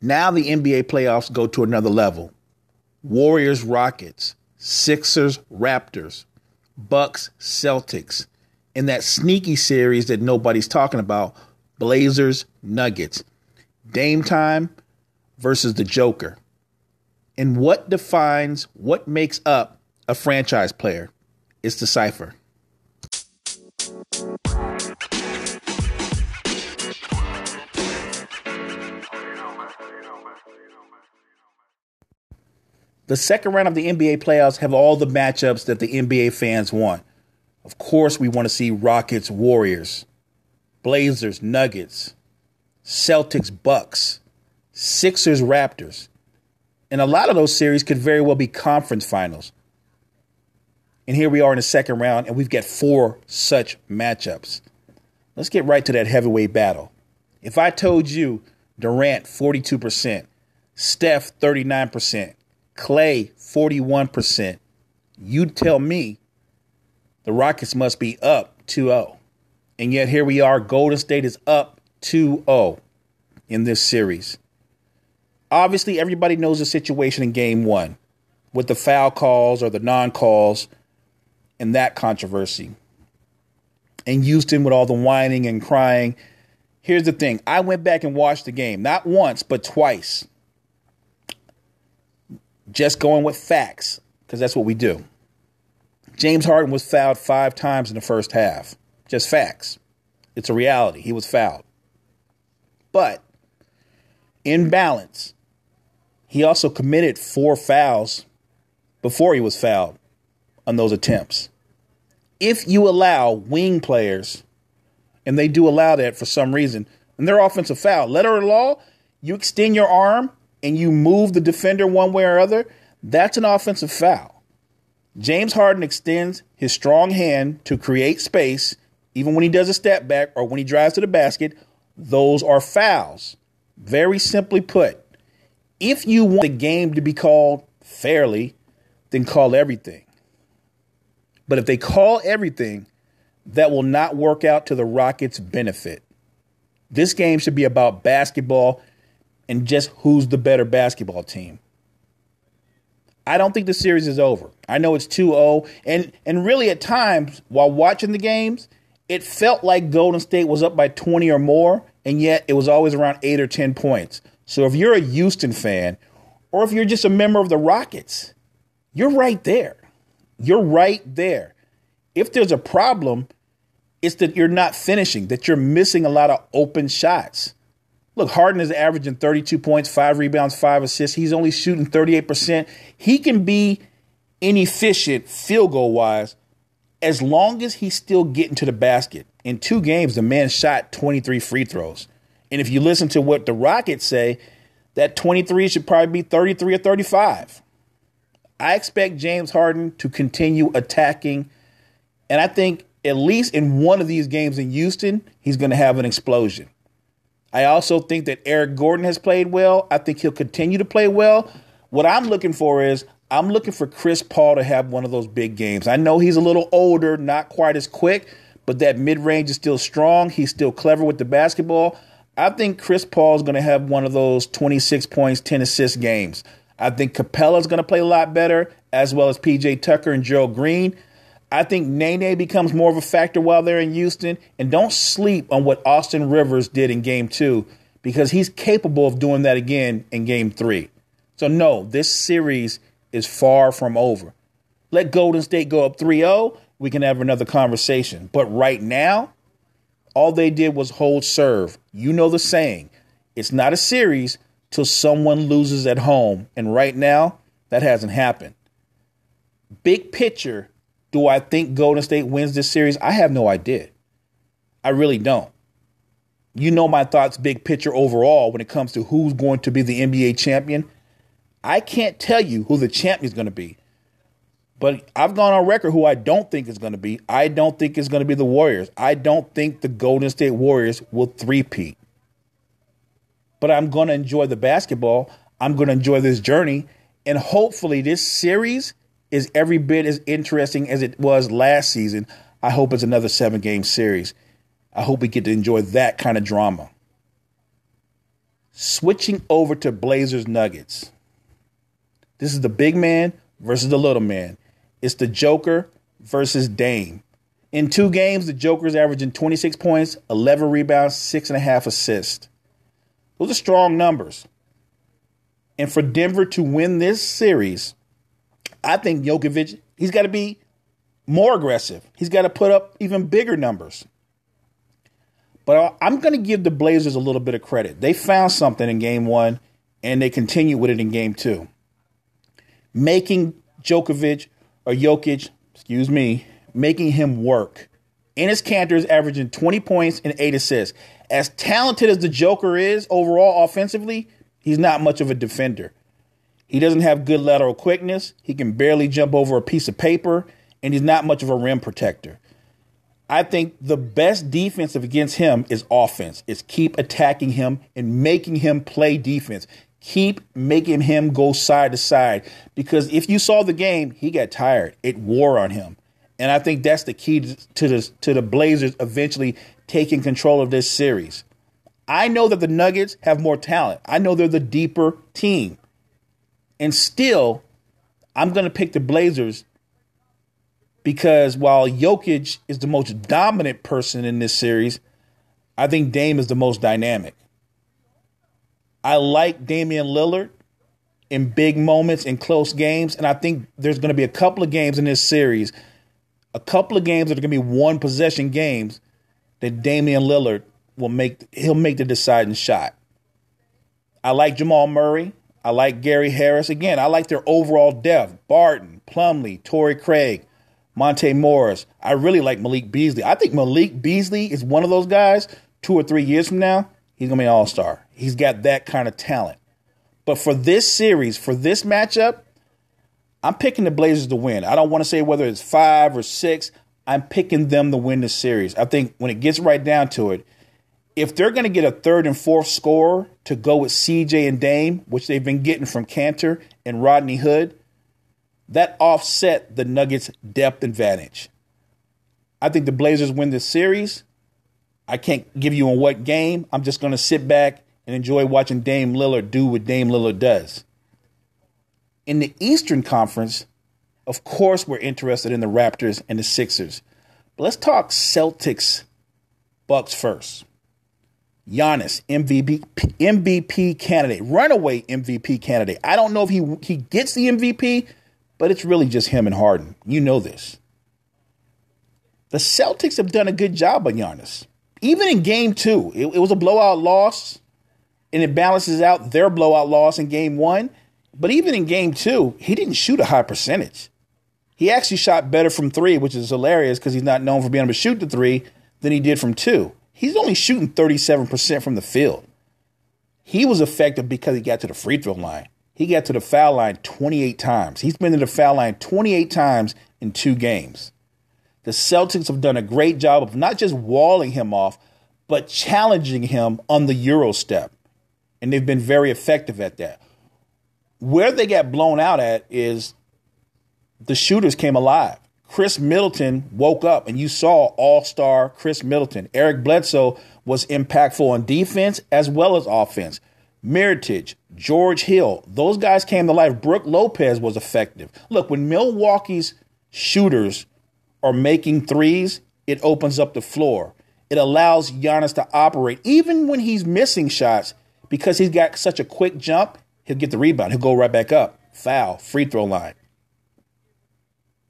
Now the NBA playoffs go to another level. Warriors, Rockets, Sixers, Raptors, Bucks, Celtics. In that sneaky series that nobody's talking about, Blazers, Nuggets. Dame time versus the Joker. And what defines, what makes up a franchise player? It's the cipher. The second round of the NBA playoffs have all the matchups that the NBA fans want. Of course, we want to see Rockets, Warriors, Blazers, Nuggets, Celtics, Bucks, Sixers, Raptors. And a lot of those series could very well be conference finals. And here we are in the second round, and we've got four such matchups. Let's get right to that heavyweight battle. If I told you Durant 42%, Steph 39%, Klay 41%, you'd tell me the Rockets must be up 2 0. And yet here we are. Golden State is up 2 0 in this series. Obviously, everybody knows the situation in game one with the foul calls or the non calls and that controversy. And Houston with all the whining and crying. Here's the thing I went back and watched the game, not once, but twice just going with facts, because that's what we do. James Harden was fouled five times in the first half. Just facts. It's a reality. He was fouled. But in balance, he also committed four fouls before he was fouled on those attempts. If you allow wing players, and they do allow that for some reason, and they're offensive foul, letter of law, you extend your arm and you move the defender one way or other, that's an offensive foul. James Harden extends his strong hand to create space, even when he does a step back or when he drives to the basket. Those are fouls. Very simply put, if you want the game to be called fairly, then call everything. But if they call everything, that will not work out to the Rockets' benefit. This game should be about basketball and just who's the better basketball team. I don't think the series is over. I know it's 2-0 and and really at times while watching the games, it felt like Golden State was up by 20 or more and yet it was always around 8 or 10 points. So if you're a Houston fan or if you're just a member of the Rockets, you're right there. You're right there. If there's a problem, it's that you're not finishing, that you're missing a lot of open shots. Look, Harden is averaging 32 points, five rebounds, five assists. He's only shooting 38%. He can be inefficient field goal wise as long as he's still getting to the basket. In two games, the man shot 23 free throws. And if you listen to what the Rockets say, that 23 should probably be 33 or 35. I expect James Harden to continue attacking. And I think at least in one of these games in Houston, he's going to have an explosion. I also think that Eric Gordon has played well. I think he'll continue to play well. What I'm looking for is I'm looking for Chris Paul to have one of those big games. I know he's a little older, not quite as quick, but that mid range is still strong. He's still clever with the basketball. I think Chris Paul is going to have one of those 26 points, 10 assists games. I think Capela's going to play a lot better, as well as PJ Tucker and Joe Green. I think Nene becomes more of a factor while they're in Houston. And don't sleep on what Austin Rivers did in game two because he's capable of doing that again in game three. So, no, this series is far from over. Let Golden State go up 3 0. We can have another conversation. But right now, all they did was hold serve. You know the saying it's not a series till someone loses at home. And right now, that hasn't happened. Big picture, do I think Golden State wins this series? I have no idea. I really don't. You know my thoughts, big picture overall, when it comes to who's going to be the NBA champion. I can't tell you who the champion is going to be. But I've gone on record who I don't think is going to be. I don't think it's going to be the Warriors. I don't think the Golden State Warriors will three-peat. But I'm going to enjoy the basketball. I'm going to enjoy this journey. And hopefully, this series is every bit as interesting as it was last season. I hope it's another seven game series. I hope we get to enjoy that kind of drama. Switching over to Blazers Nuggets. This is the big man versus the little man. It's the Joker versus Dame. In two games, the Joker's averaging 26 points, 11 rebounds, six and a half assists. Those are strong numbers. And for Denver to win this series, I think Jokovic, he's got to be more aggressive. He's got to put up even bigger numbers. But I'm going to give the Blazers a little bit of credit. They found something in game one, and they continue with it in game two. Making Djokovic or Jokic, excuse me, making him work. Enes Kanter is averaging 20 points and eight assists. As talented as the Joker is overall offensively, he's not much of a defender. He doesn't have good lateral quickness. He can barely jump over a piece of paper, and he's not much of a rim protector. I think the best defensive against him is offense. Is keep attacking him and making him play defense. Keep making him go side to side because if you saw the game, he got tired. It wore on him. And I think that's the key to the to the Blazers eventually taking control of this series. I know that the Nuggets have more talent. I know they're the deeper team. And still, I'm going to pick the Blazers because while Jokic is the most dominant person in this series, I think Dame is the most dynamic. I like Damian Lillard in big moments in close games, and I think there's going to be a couple of games in this series, a couple of games that are going to be one possession games that Damian Lillard will make. He'll make the deciding shot. I like Jamal Murray. I like Gary Harris. Again, I like their overall depth. Barton, Plumlee, Torrey Craig, Monte Morris. I really like Malik Beasley. I think Malik Beasley is one of those guys. Two or three years from now, he's gonna be an all star. He's got that kind of talent. But for this series, for this matchup, I'm picking the Blazers to win. I don't want to say whether it's five or six. I'm picking them to win the series. I think when it gets right down to it, if they're going to get a third and fourth score to go with CJ and Dame, which they've been getting from Kanter and Rodney Hood, that offset the Nuggets' depth advantage. I think the Blazers win this series. I can't give you in what game. I'm just going to sit back and enjoy watching Dame Lillard do what Dame Lillard does. In the Eastern Conference, of course, we're interested in the Raptors and the Sixers. But let's talk Celtics Bucks first. Giannis, MVP, MVP candidate, runaway MVP candidate. I don't know if he he gets the MVP, but it's really just him and Harden. You know this. The Celtics have done a good job on Giannis. Even in game two, it, it was a blowout loss, and it balances out their blowout loss in game one. But even in game two, he didn't shoot a high percentage. He actually shot better from three, which is hilarious because he's not known for being able to shoot the three than he did from two he's only shooting 37% from the field. He was effective because he got to the free throw line. He got to the foul line 28 times. He's been to the foul line 28 times in two games. The Celtics have done a great job of not just walling him off, but challenging him on the Euro step. And they've been very effective at that. Where they got blown out at is the shooters came alive. Khris Middleton woke up and you saw all star Khris Middleton. Eric Bledsoe was impactful on defense as well as offense. Mirotic, George Hill, those guys came to life. Brook Lopez was effective. Look, when Milwaukee's shooters are making threes, it opens up the floor. It allows Giannis to operate even when he's missing shots because he's got such a quick jump. He'll get the rebound. He'll go right back up. Foul, free throw line.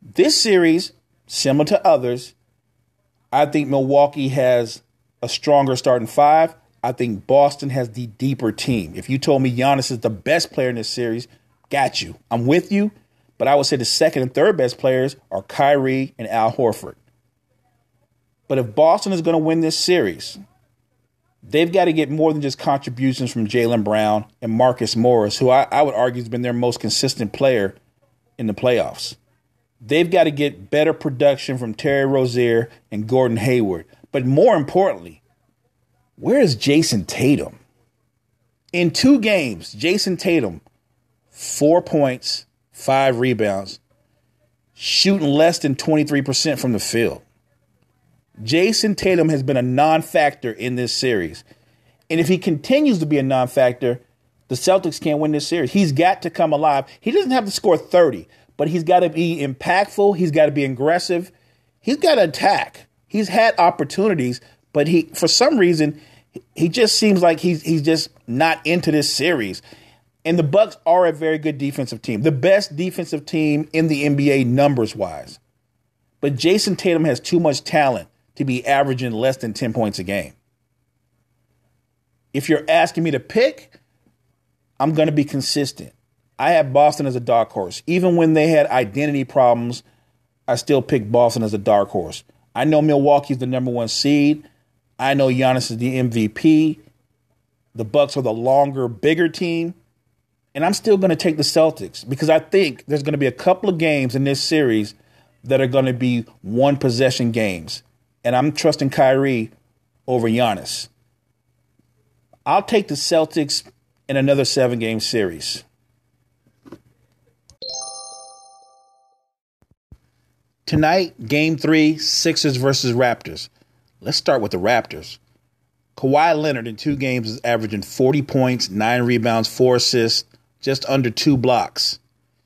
This series, similar to others, I think Milwaukee has a stronger starting five. I think Boston has the deeper team. If you told me Giannis is the best player in this series, got you. I'm with you. But I would say the second and third best players are Kyrie and Al Horford. But if Boston is going to win this series, they've got to get more than just contributions from Jaylen Brown and Marcus Morris, who I, I would argue has been their most consistent player in the playoffs. They've got to get better production from Terry Rozier and Gordon Hayward. But more importantly, where is Jayson Tatum? In two games, Jayson Tatum, four points, five rebounds, shooting less than 23% from the field. Jayson Tatum has been a non factor in this series. And if he continues to be a non factor, the Celtics can't win this series. He's got to come alive. He doesn't have to score 30, but he's got to be impactful. He's got to be aggressive. He's got to attack. He's had opportunities, but he, for some reason, he just seems like he's he's just not into this series. And the Bucks are a very good defensive team, the best defensive team in the NBA numbers wise. But Jayson Tatum has too much talent to be averaging less than 10 points a game. If you're asking me to pick, I'm going to be consistent. I had Boston as a dark horse. Even when they had identity problems, I still picked Boston as a dark horse. I know Milwaukee's the number one seed. I know Giannis is the MVP. The Bucks are the longer, bigger team. And I'm still going to take the Celtics because I think there's going to be a couple of games in this series that are going to be one possession games. And I'm trusting Kyrie over Giannis. I'll take the Celtics in another seven game series. Tonight, game three, Sixers versus Raptors. Let's start with the Raptors. Kawhi Leonard in two games is averaging 40 points, nine rebounds, four assists, just under two blocks,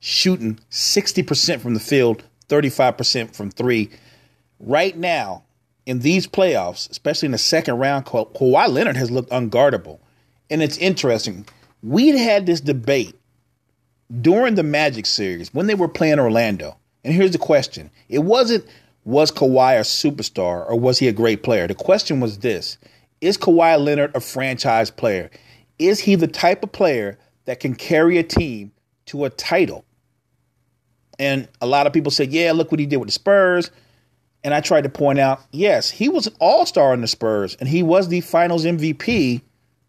shooting 60% from the field, 35% from three. Right now, in these playoffs, especially in the second round, Ka- Kawhi Leonard has looked unguardable. And it's interesting. We'd had this debate during the Magic series when they were playing Orlando. And here's the question it wasn't, was Kawhi a superstar or was he a great player? The question was this Is Kawhi Leonard a franchise player? Is he the type of player that can carry a team to a title? And a lot of people said, yeah, look what he did with the Spurs. And I tried to point out, yes, he was an all star in the Spurs and he was the finals MVP,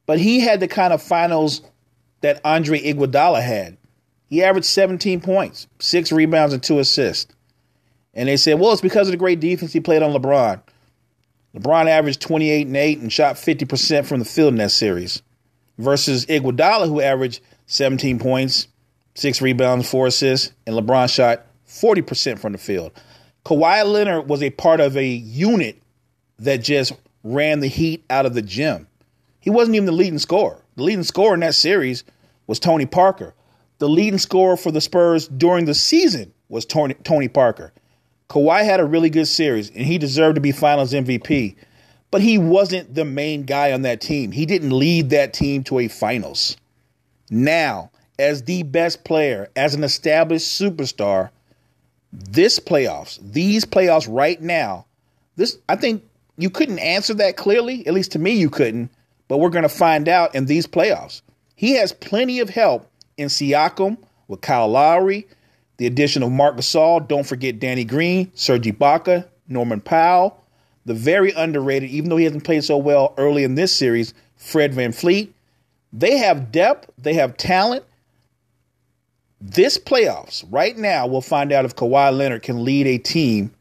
but he had the kind of finals that Andre Iguodala had. He averaged 17 points, six rebounds, and two assists. And they said, well, it's because of the great defense he played on LeBron. LeBron averaged 28 and 8 and shot 50% from the field in that series versus Iguodala, who averaged 17 points, six rebounds, four assists, and LeBron shot 40% from the field. Kawhi Leonard was a part of a unit that just ran the heat out of the gym. He wasn't even the leading scorer. The leading scorer in that series was Tony Parker. The leading scorer for the Spurs during the season was Tony, Tony Parker. Kawhi had a really good series, and he deserved to be Finals MVP. But he wasn't the main guy on that team. He didn't lead that team to a Finals. Now, as the best player, as an established superstar, this playoffs, these playoffs right now, this I think you couldn't answer that clearly. At least to me, you couldn't. But we're going to find out in these playoffs. He has plenty of help in Siakam with Kyle Lowry, the addition of Marc Gasol. Don't forget Danny Green, Serge Ibaka, Norman Powell, the very underrated, even though he hasn't played so well early in this series, Fred VanVleet. They have depth, they have talent, this playoffs, right now, we'll find out if Kawhi Leonard can lead a team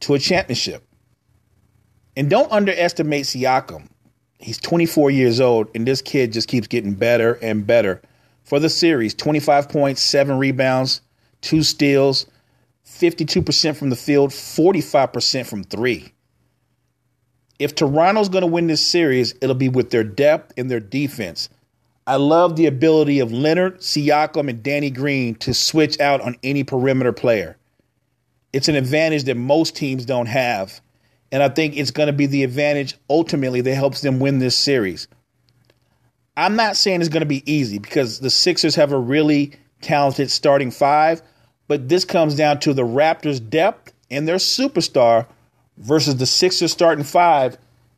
to a championship. And don't underestimate Siakam. He's 24 years old, and this kid just keeps getting better and better. For the series, 25 points, seven rebounds, two steals, 52% from the field, 45% from three. If Toronto's going to win this series, it'll be with their depth and their defense. I love the ability of Leonard, Siakam, and Danny Green to switch out on any perimeter player. It's an advantage that most teams don't have. And I think it's going to be the advantage ultimately that helps them win this series. I'm not saying it's going to be easy because the Sixers have a really talented starting five, but this comes down to the Raptors' depth and their superstar versus the Sixers' starting five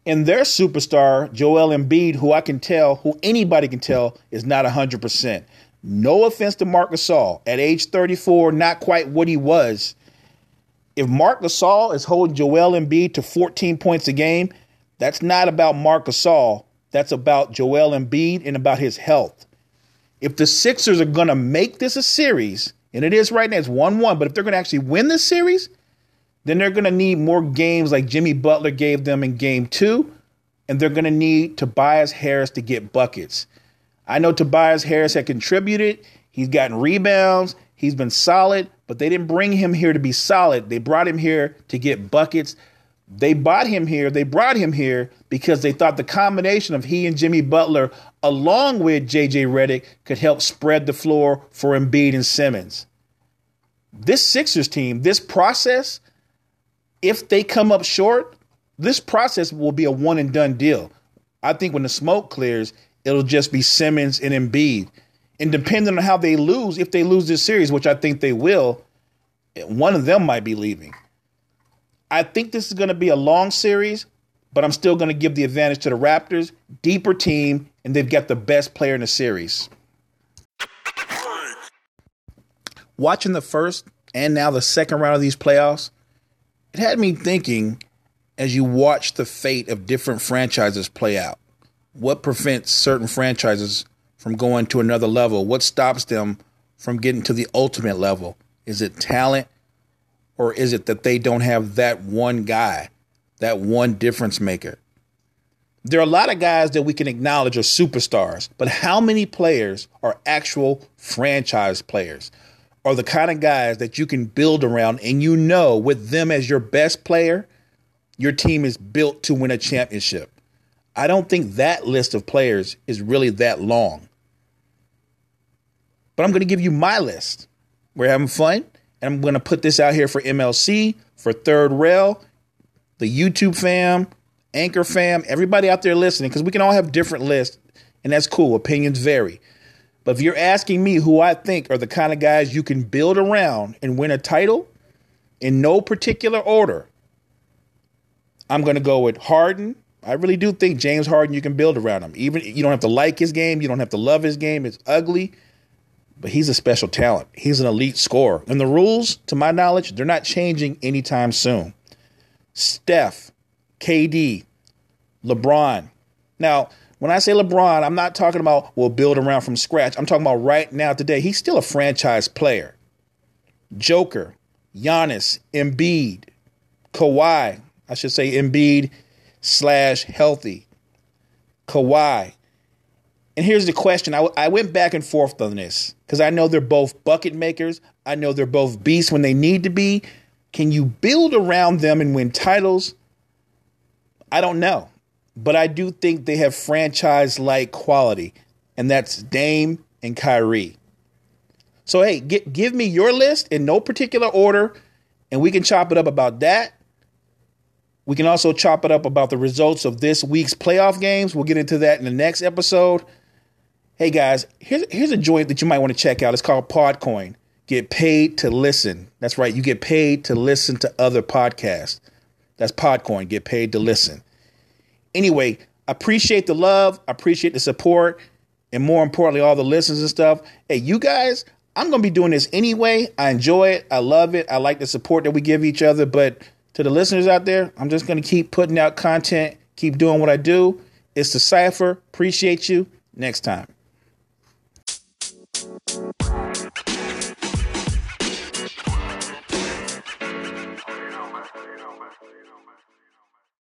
and their superstar, Joel Embiid, who I can tell, who anybody can tell, is not 100%. No offense to Marc Gasol. At age 34, not quite what he was. If Marc Gasol is holding Joel Embiid to 14 points a game, that's not about Marc Gasol. That's about Joel Embiid and about his health. If the Sixers are going to make this a series, and it is right now, it's 1 1, but if they're going to actually win this series, then they're going to need more games like Jimmy Butler gave them in game two, and they're going to need Tobias Harris to get buckets. I know Tobias Harris had contributed, he's gotten rebounds, he's been solid, but they didn't bring him here to be solid. They brought him here to get buckets. They bought him here, they brought him here because they thought the combination of he and Jimmy Butler, along with JJ Redick, could help spread the floor for Embiid and Simmons. This Sixers team, this process, if they come up short, this process will be a one and done deal. I think when the smoke clears, it'll just be Simmons and Embiid. And depending on how they lose, if they lose this series, which I think they will, one of them might be leaving. I think this is going to be a long series, but I'm still going to give the advantage to the Raptors. Deeper team, and they've got the best player in the series. Watching the first and now the second round of these playoffs, it had me thinking as you watch the fate of different franchises play out. What prevents certain franchises from going to another level? What stops them from getting to the ultimate level? Is it talent? Or is it that they don't have that one guy, that one difference maker? There are a lot of guys that we can acknowledge are superstars, but how many players are actual franchise players? Are the kind of guys that you can build around and you know with them as your best player, your team is built to win a championship. I don't think that list of players is really that long. But I'm going to give you my list. We're having fun. And I'm going to put this out here for MLC, for Third Rail, the YouTube fam, Anchor fam, everybody out there listening, because we can all have different lists, and that's cool. Opinions vary. But if you're asking me who I think are the kind of guys you can build around and win a title, in no particular order, I'm going to go with Harden. I really do think James Harden, you can build around him. Even you don't have to like his game, you don't have to love his game. It's ugly but he's a special talent. He's an elite scorer. And the rules, to my knowledge, they're not changing anytime soon. Steph, KD, LeBron. Now, when I say LeBron, I'm not talking about we'll build around from scratch. I'm talking about right now, today. He's still a franchise player. Joker, Giannis, Embiid, Kawhi. I should say Embiid slash healthy. Kawhi, and here's the question I, I went back and forth on this because I know they're both bucket makers. I know they're both beasts when they need to be. Can you build around them and win titles? I don't know. But I do think they have franchise like quality, and that's Dame and Kyrie. So, hey, get, give me your list in no particular order, and we can chop it up about that. We can also chop it up about the results of this week's playoff games. We'll get into that in the next episode. Hey guys, here's here's a joint that you might want to check out. It's called Podcoin. Get paid to listen. That's right. You get paid to listen to other podcasts. That's Podcoin. Get paid to listen. Anyway, appreciate the love. Appreciate the support. And more importantly, all the listens and stuff. Hey, you guys, I'm going to be doing this anyway. I enjoy it. I love it. I like the support that we give each other. But to the listeners out there, I'm just going to keep putting out content, keep doing what I do. It's the Cypher. Appreciate you. Next time.